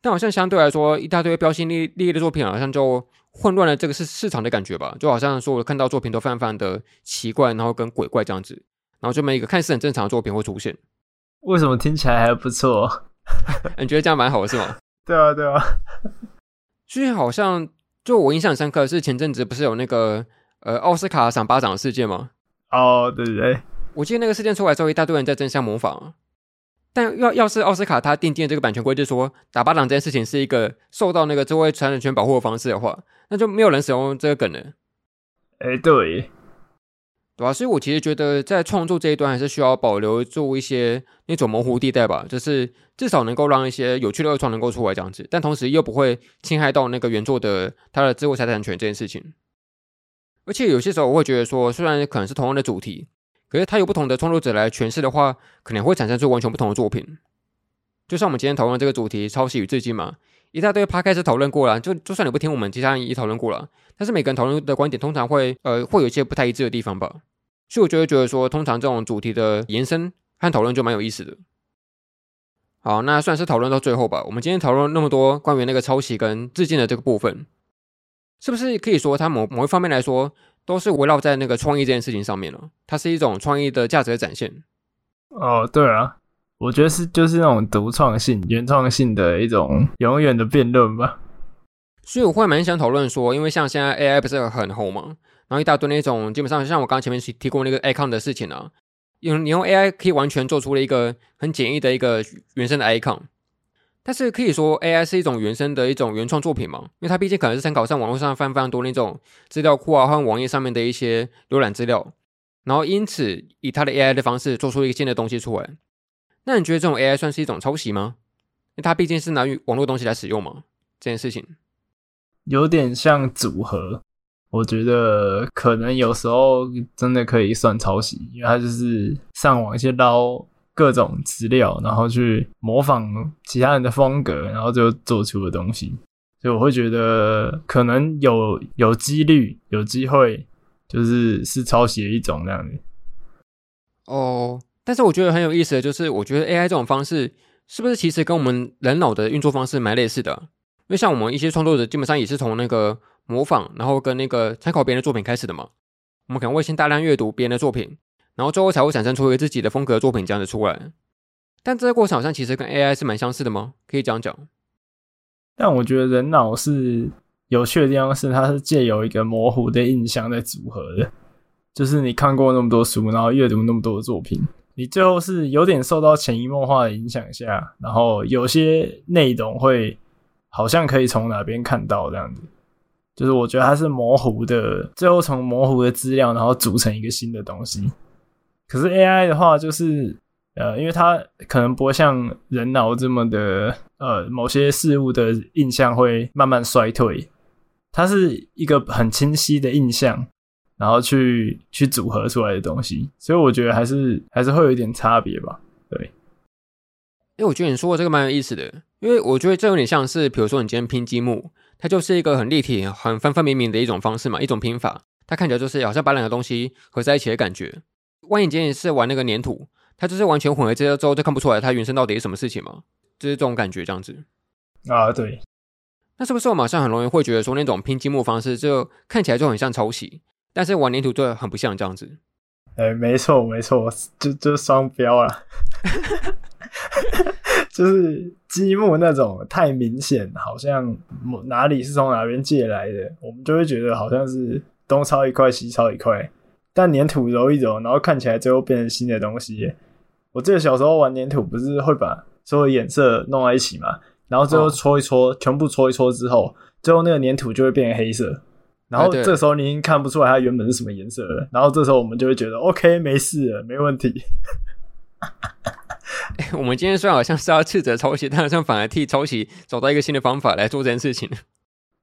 但好像相对来说，一大堆标新立立异的作品，好像就混乱了这个市市场的感觉吧？就好像说我看到作品都非常非常的奇怪，然后跟鬼怪这样子。然后这么一个看似很正常的作品会出现，为什么听起来还不错？你觉得这样蛮好的是吗？对啊，对啊。所以好像就我印象深刻的是前阵子不是有那个呃奥斯卡赏巴掌的事件吗？哦，对对对。我记得那个事件出来之后，一大堆人在争相模仿。但要要是奥斯卡他订定这个版权规定说打巴掌这件事情是一个受到那个智慧财产权保护的方式的话，那就没有人使用这个梗了。哎，对。对啊，所以我其实觉得在创作这一端还是需要保留住一些那种模糊地带吧，就是至少能够让一些有趣的二创能够出来这样子，但同时又不会侵害到那个原作的他的智慧财产权这件事情。而且有些时候我会觉得说，虽然可能是同样的主题，可是它有不同的创作者来诠释的话，可能会产生出完全不同的作品。就像我们今天讨论这个主题，抄袭与致敬嘛，一大堆 Podcast 讨论过了，就就算你不听我们其他人也讨论过了。但是每个人讨论的观点通常会呃会有一些不太一致的地方吧，所以我就会觉得说，通常这种主题的延伸和讨论就蛮有意思的。好，那算是讨论到最后吧。我们今天讨论那么多关于那个抄袭跟致敬的这个部分，是不是可以说它某某一方面来说都是围绕在那个创意这件事情上面了？它是一种创意的价值的展现。哦，对啊，我觉得是就是那种独创性、原创性的一种永远的辩论吧。所以我会蛮想讨论说，因为像现在 AI 不是很红嘛，然后一大堆那种基本上像我刚刚前面提提过那个 icon 的事情啊，用你用 AI 可以完全做出了一个很简易的一个原生的 icon，但是可以说 AI 是一种原生的一种原创作品嘛，因为它毕竟可能是参考上网络上非常非常多那种资料库啊，或网页上面的一些浏览资料，然后因此以它的 AI 的方式做出一个新的东西出来，那你觉得这种 AI 算是一种抄袭吗？因为它毕竟是拿网络东西来使用嘛，这件事情。有点像组合，我觉得可能有时候真的可以算抄袭，因为它就是上网去捞各种资料，然后去模仿其他人的风格，然后就做出的东西。所以我会觉得可能有有几率有机会，就是是抄袭的一种那样的。哦，但是我觉得很有意思的就是，我觉得 AI 这种方式是不是其实跟我们人脑的运作方式蛮类似的？因为像我们一些创作者，基本上也是从那个模仿，然后跟那个参考别人的作品开始的嘛。我们可能会先大量阅读别人的作品，然后最后才会产生出一个自己的风格作品这样子出来。但这个过程好像其实跟 AI 是蛮相似的吗？可以这样讲。但我觉得人脑是有趣的地方是，它是借由一个模糊的印象在组合的。就是你看过那么多书，然后阅读那么多的作品，你最后是有点受到潜移默化的影响下，然后有些内容会好像可以从哪边看到这样子。就是我觉得它是模糊的，最后从模糊的资料，然后组成一个新的东西。可是 AI 的话，就是呃，因为它可能不会像人脑这么的，呃，某些事物的印象会慢慢衰退，它是一个很清晰的印象，然后去去组合出来的东西。所以我觉得还是还是会有一点差别吧。对，因为我觉得你说的这个蛮有意思的，因为我觉得这有点像是，比如说你今天拼积木。它就是一个很立体、很分分明明的一种方式嘛，一种拼法。它看起来就是好像把两个东西合在一起的感觉。万一今天是玩那个粘土，它就是完全混合这些之后，就看不出来它原生到底是什么事情嘛，就是这种感觉这样子。啊，对。那是不是我马上很容易会觉得说，那种拼积木方式就看起来就很像抄袭，但是玩粘土就很不像这样子？哎、欸，没错没错，就就双标啊。就是积木那种太明显，好像哪里是从哪边借来的，我们就会觉得好像是东抄一块西抄一块。但粘土揉一揉，然后看起来最后变成新的东西。我记得小时候玩粘土，不是会把所有颜色弄在一起嘛？然后最后搓一搓，哦、全部搓一搓之后，最后那个粘土就会变成黑色。然后这时候你已经看不出来它原本是什么颜色了。然后这时候我们就会觉得 OK，没事了，没问题。欸、我们今天虽然好像是要斥责抄袭，但好像反而替抄袭找到一个新的方法来做这件事情。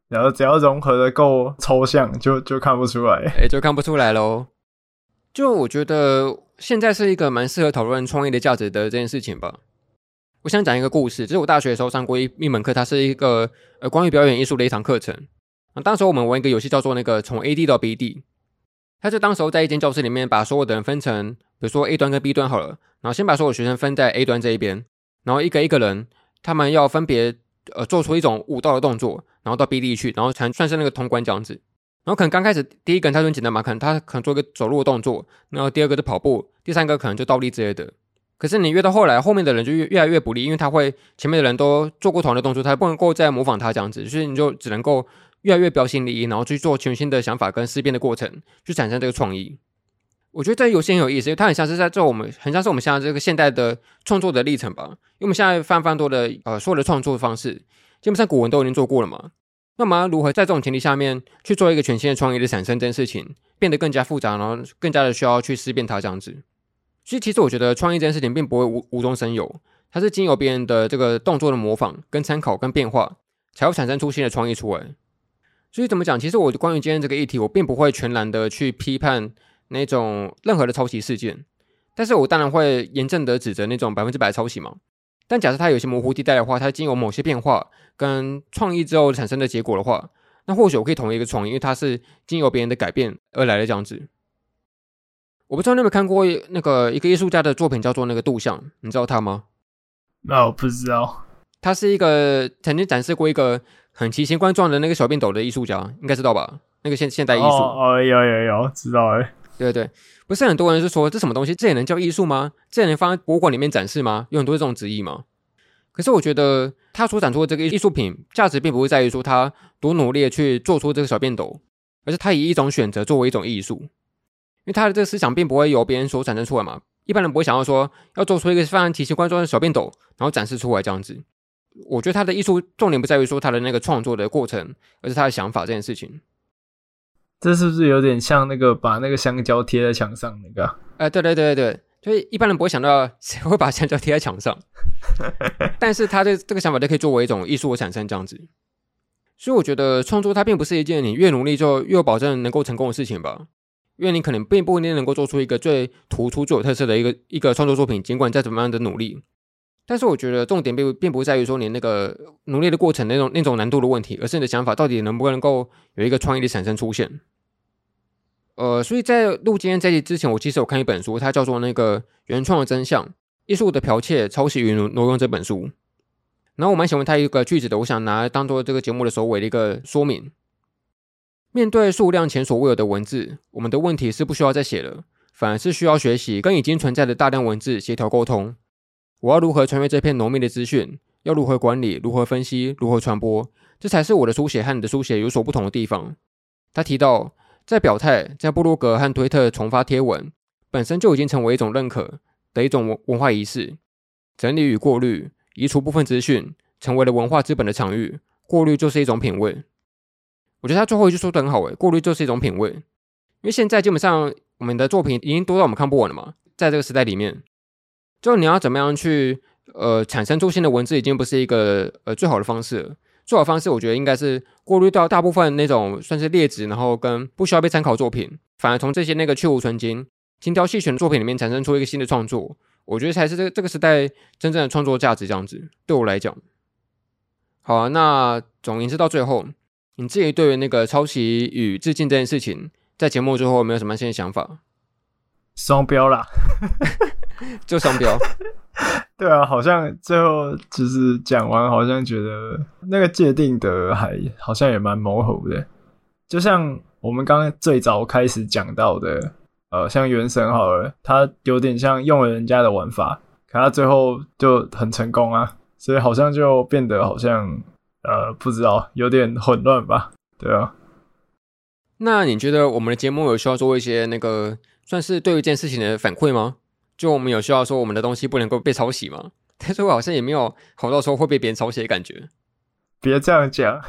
然后只要融合的够抽象，就就看不出来，哎、欸，就看不出来喽。就我觉得现在是一个蛮适合讨论创意的价值的这件事情吧。我想讲一个故事，就是我大学的时候上过一一门课，它是一个呃关于表演艺术的一堂课程。啊，当时我们玩一个游戏叫做那个从 A D 到 B D。他就当时候在一间教室里面，把所有的人分成，比如说 A 端跟 B 端好了，然后先把所有学生分在 A 端这一边，然后一个一个人，他们要分别呃做出一种舞蹈的动作，然后到 B 地去，然后才算是那个通关这样子。然后可能刚开始第一个人他就很简单嘛，可能他可能做一个走路的动作，然后第二个是跑步，第三个可能就倒立之类的。可是你越到后来，后面的人就越越来越不利，因为他会前面的人都做过同样的动作，他不能够再模仿他这样子，所以你就只能够。越来越标新立异，然后去做全新的想法跟思辨的过程，去产生这个创意。我觉得这游戏很有意思，因为它很像是在做我们，很像是我们现在这个现代的创作的历程吧。因为我们现在非常非常多的呃所有的创作方式，基本上古文都已经做过了嘛。那么如何在这种前提下面去做一个全新的创意的产生这件事情，变得更加复杂，然后更加的需要去思辨它这样子。所以其实我觉得创意这件事情并不会无无中生有，它是经由别人的这个动作的模仿、跟参考、跟变化，才会产生出新的创意出来。所以怎么讲？其实我关于今天这个议题，我并不会全然的去批判那种任何的抄袭事件，但是我当然会严正的指责那种百分之百抄袭嘛。但假设它有些模糊地带的话，它经由某些变化跟创意之后产生的结果的话，那或许我可以同意一个创意，因为它是经由别人的改变而来的这样子。我不知道你有没有看过那个一个艺术家的作品，叫做那个杜象，你知道他吗？那我不知道。他是一个曾经展示过一个。很奇形怪状的那个小便斗的艺术家，应该知道吧？那个现现代艺术哦，哦，有有有，知道哎。对对，不是很多人是说这什么东西，这也能叫艺术吗？这也能放在博物馆里面展示吗？有很多这种质疑吗？可是我觉得他所展出的这个艺术品价值，并不会在于说他多努力去做出这个小便斗，而是他以一种选择作为一种艺术，因为他的这个思想并不会由别人所产生出来嘛。一般人不会想要说要做出一个非常奇形怪状的小便斗，然后展示出来这样子。我觉得他的艺术重点不在于说他的那个创作的过程，而是他的想法这件事情。这是不是有点像那个把那个香蕉贴在墙上那个？哎、呃，对对对对对，所以一般人不会想到谁会把香蕉贴在墙上，但是他的这个想法就可以作为一种艺术的产生这样子。所以我觉得创作它并不是一件你越努力就越有保证能够成功的事情吧，因为你可能并不一定能够做出一个最突出、最有特色的一个一个创作作品，尽管再怎么样的努力。但是我觉得重点并并不在于说你那个努力的过程那种那种难度的问题，而是你的想法到底能不能够有一个创意的产生出现。呃，所以在录今天这集之前，我其实有看一本书，它叫做《那个原创的真相：艺术的剽窃、抄袭与挪用》这本书。然后我蛮喜欢它一个句子的，我想拿来当做这个节目的首尾的一个说明。面对数量前所未有的文字，我们的问题是不需要再写了，反而是需要学习跟已经存在的大量文字协调沟通。我要如何穿越这片浓密的资讯？要如何管理？如何分析？如何传播？这才是我的书写和你的书写有所不同的地方。他提到，在表态，在部落格和推特重发贴文，本身就已经成为一种认可的一种文文化仪式。整理与过滤，移除部分资讯，成为了文化资本的场域。过滤就是一种品味。我觉得他最后一句说的很好，诶，过滤就是一种品味。因为现在基本上我们的作品已经多到我们看不完了嘛，在这个时代里面，就你要怎么样去呃产生出新的文字，已经不是一个呃最好的方式了。最好的方式，我觉得应该是过滤掉大部分那种算是劣质，然后跟不需要被参考作品，反而从这些那个去无存精、精挑细选的作品里面产生出一个新的创作。我觉得才是这个这个时代真正的创作价值，这样子对我来讲。好啊，那总言之，到最后，你自己对于那个抄袭与致敬这件事情，在节目之后有没有什么新的想法？双标啦，就商标。对啊，好像最后就是讲完，好像觉得那个界定的还好像也蛮模糊的。就像我们刚刚最早开始讲到的。呃，像原神好了，它有点像用了人家的玩法，可它最后就很成功啊，所以好像就变得好像呃，不知道有点混乱吧？对啊。那你觉得我们的节目有需要做一些那个算是对于这件事情的反馈吗？就我们有需要说我们的东西不能够被抄袭吗？但是我好像也没有好到说会被别人抄袭的感觉。别这样讲，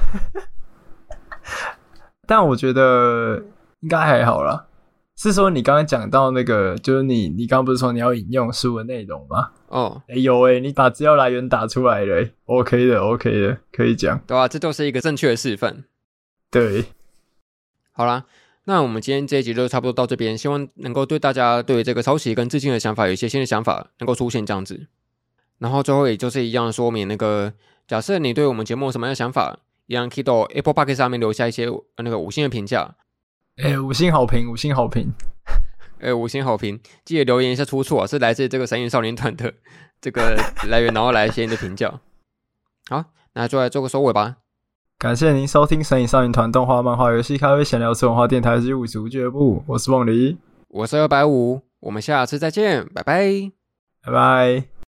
但我觉得应该还好啦。是说你刚刚讲到那个，就是你你刚刚不是说你要引用书的内容吗？哦，哎呦喂，你把资料来源打出来了，OK 的，OK 的，可以讲。对啊，这就是一个正确的示范。对，好啦，那我们今天这一集就差不多到这边，希望能够对大家对这个抄袭跟致敬的想法有一些新的想法能够出现这样子。然后最后也就是一样说明那个，假设你对我们节目有什么样的想法，一样可以到 Apple Podcast 上面留下一些那个五星的评价。哎、欸，五星好评，五星好评！哎、欸，五星好评，记得留言一下出处啊，是来自这个神隐少年团的这个来源，然后来写你的评价。好，那就来做个收尾吧。感谢您收听神隐少年团动画、漫画、游戏、咖啡、闲聊、吃文化电台之五足俱乐部。我是梦离，我是二百五，我们下次再见，拜拜，拜拜。